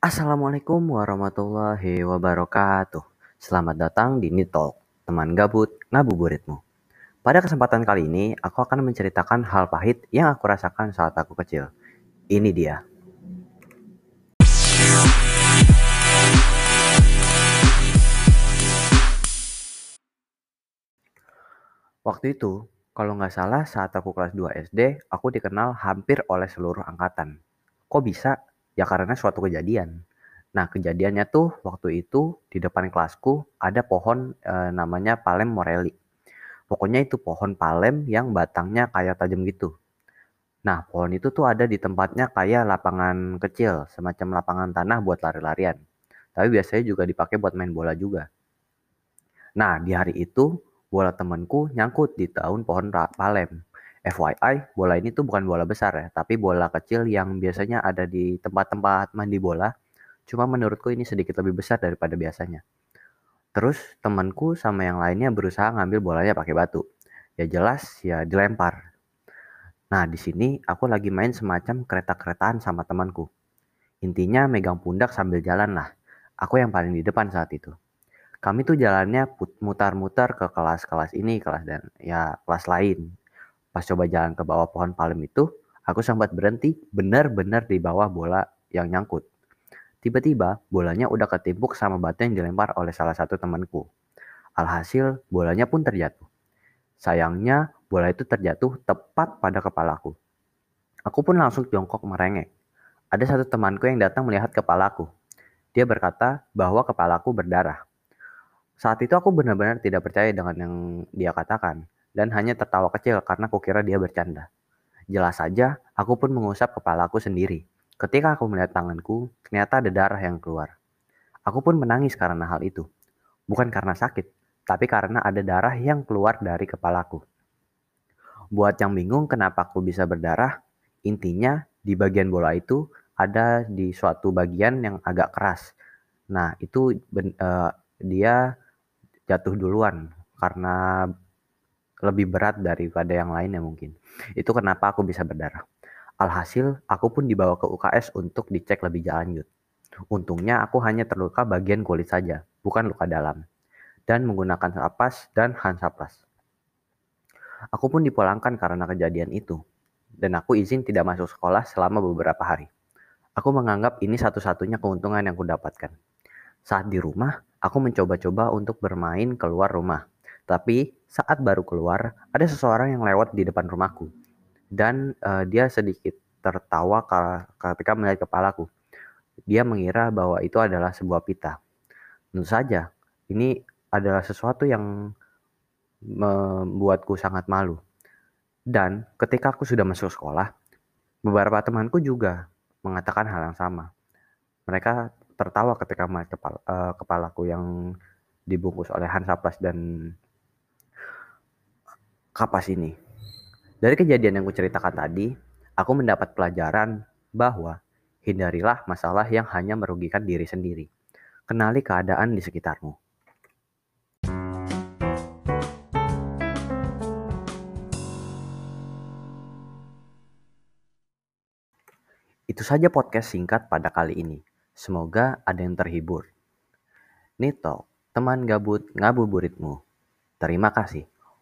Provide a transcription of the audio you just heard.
Assalamualaikum warahmatullahi wabarakatuh. Selamat datang di Nitalk, teman gabut ngabuburitmu. Pada kesempatan kali ini, aku akan menceritakan hal pahit yang aku rasakan saat aku kecil. Ini dia. Waktu itu, kalau nggak salah saat aku kelas 2 SD, aku dikenal hampir oleh seluruh angkatan. Kok bisa? Ya karena suatu kejadian. Nah, kejadiannya tuh waktu itu di depan kelasku ada pohon e, namanya Palem morelli. Pokoknya itu pohon palem yang batangnya kayak tajam gitu. Nah, pohon itu tuh ada di tempatnya kayak lapangan kecil, semacam lapangan tanah buat lari-larian. Tapi biasanya juga dipakai buat main bola juga. Nah, di hari itu bola temanku nyangkut di daun pohon palem. FYI, bola ini tuh bukan bola besar ya, tapi bola kecil yang biasanya ada di tempat-tempat mandi bola. Cuma menurutku ini sedikit lebih besar daripada biasanya. Terus temanku sama yang lainnya berusaha ngambil bolanya pakai batu. Ya jelas ya dilempar. Nah, di sini aku lagi main semacam kereta-keretaan sama temanku. Intinya megang pundak sambil jalan lah. Aku yang paling di depan saat itu. Kami tuh jalannya mutar-mutar ke kelas-kelas ini, kelas dan ya kelas lain. Pas coba jalan ke bawah pohon palem itu, aku sempat berhenti benar-benar di bawah bola yang nyangkut. Tiba-tiba bolanya udah ketimpuk sama batu yang dilempar oleh salah satu temanku. Alhasil bolanya pun terjatuh. Sayangnya bola itu terjatuh tepat pada kepalaku. Aku pun langsung jongkok merengek. Ada satu temanku yang datang melihat kepalaku. Dia berkata bahwa kepalaku berdarah. Saat itu aku benar-benar tidak percaya dengan yang dia katakan dan hanya tertawa kecil karena kukira dia bercanda. Jelas saja, aku pun mengusap kepalaku sendiri. Ketika aku melihat tanganku, ternyata ada darah yang keluar. Aku pun menangis karena hal itu. Bukan karena sakit, tapi karena ada darah yang keluar dari kepalaku. Buat yang bingung kenapa aku bisa berdarah, intinya di bagian bola itu ada di suatu bagian yang agak keras. Nah, itu uh, dia jatuh duluan karena lebih berat daripada yang lainnya mungkin. Itu kenapa aku bisa berdarah. Alhasil, aku pun dibawa ke UKS untuk dicek lebih lanjut. Untungnya aku hanya terluka bagian kulit saja, bukan luka dalam. Dan menggunakan sapas dan hansaplas. Aku pun dipulangkan karena kejadian itu, dan aku izin tidak masuk sekolah selama beberapa hari. Aku menganggap ini satu-satunya keuntungan yang kudapatkan. Saat di rumah, aku mencoba-coba untuk bermain keluar rumah. Tapi saat baru keluar, ada seseorang yang lewat di depan rumahku. Dan uh, dia sedikit tertawa ketika melihat kepalaku. Dia mengira bahwa itu adalah sebuah pita. Tentu saja, ini adalah sesuatu yang membuatku sangat malu. Dan ketika aku sudah masuk sekolah, beberapa temanku juga mengatakan hal yang sama. Mereka tertawa ketika melihat kepala, uh, kepalaku yang dibungkus oleh Hansaplas dan kapas ini. Dari kejadian yang kuceritakan tadi, aku mendapat pelajaran bahwa hindarilah masalah yang hanya merugikan diri sendiri. Kenali keadaan di sekitarmu. Itu saja podcast singkat pada kali ini. Semoga ada yang terhibur. Nito, teman gabut ngabuburitmu. Terima kasih.